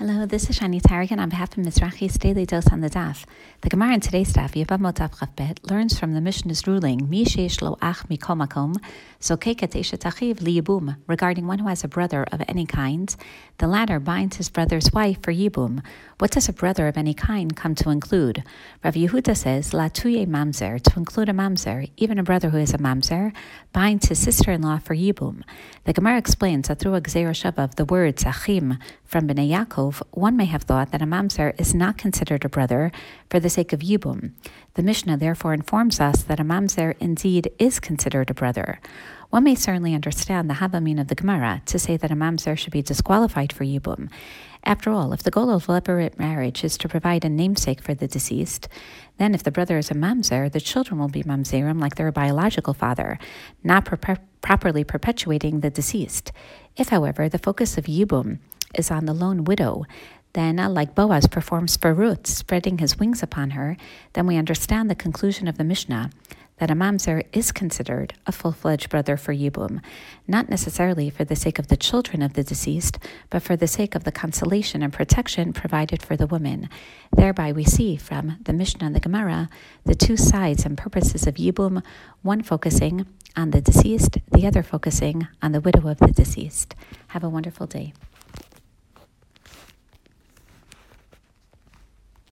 Hello, this is Shani Tarragon on behalf of Mizrachi's Daily Dose on the Daf. The Gemara in today's Daf, Yabam Daf learns from the Mishnah's ruling, Mi Sheish Lo Ach Mikomakom, so Keket Achiv Liyibum, regarding one who has a brother of any kind. The latter binds his brother's wife for Yibum. What does a brother of any kind come to include? Rav Yehuda says, La Tuye Mamzer, to include a Mamzer, even a brother who is a Mamzer, binds his sister in law for Yibum. The Gemara explains that through a of the words Achim from Bnei Yaakov, one may have thought that a mamzer is not considered a brother for the sake of yibum. The Mishnah therefore informs us that a mamzer indeed is considered a brother. One may certainly understand the Havamin of the Gemara to say that a mamzer should be disqualified for yibum. After all, if the goal of levirate marriage is to provide a namesake for the deceased, then if the brother is a mamzer, the children will be mamzerim like their biological father, not pro- properly perpetuating the deceased. If, however, the focus of yibum is on the lone widow, then, uh, like Boaz performs for Ruth, spreading his wings upon her, then we understand the conclusion of the Mishnah that a mamzer is considered a full fledged brother for Yibum, not necessarily for the sake of the children of the deceased, but for the sake of the consolation and protection provided for the woman. Thereby, we see from the Mishnah and the Gemara the two sides and purposes of Yibum, one focusing on the deceased, the other focusing on the widow of the deceased. Have a wonderful day.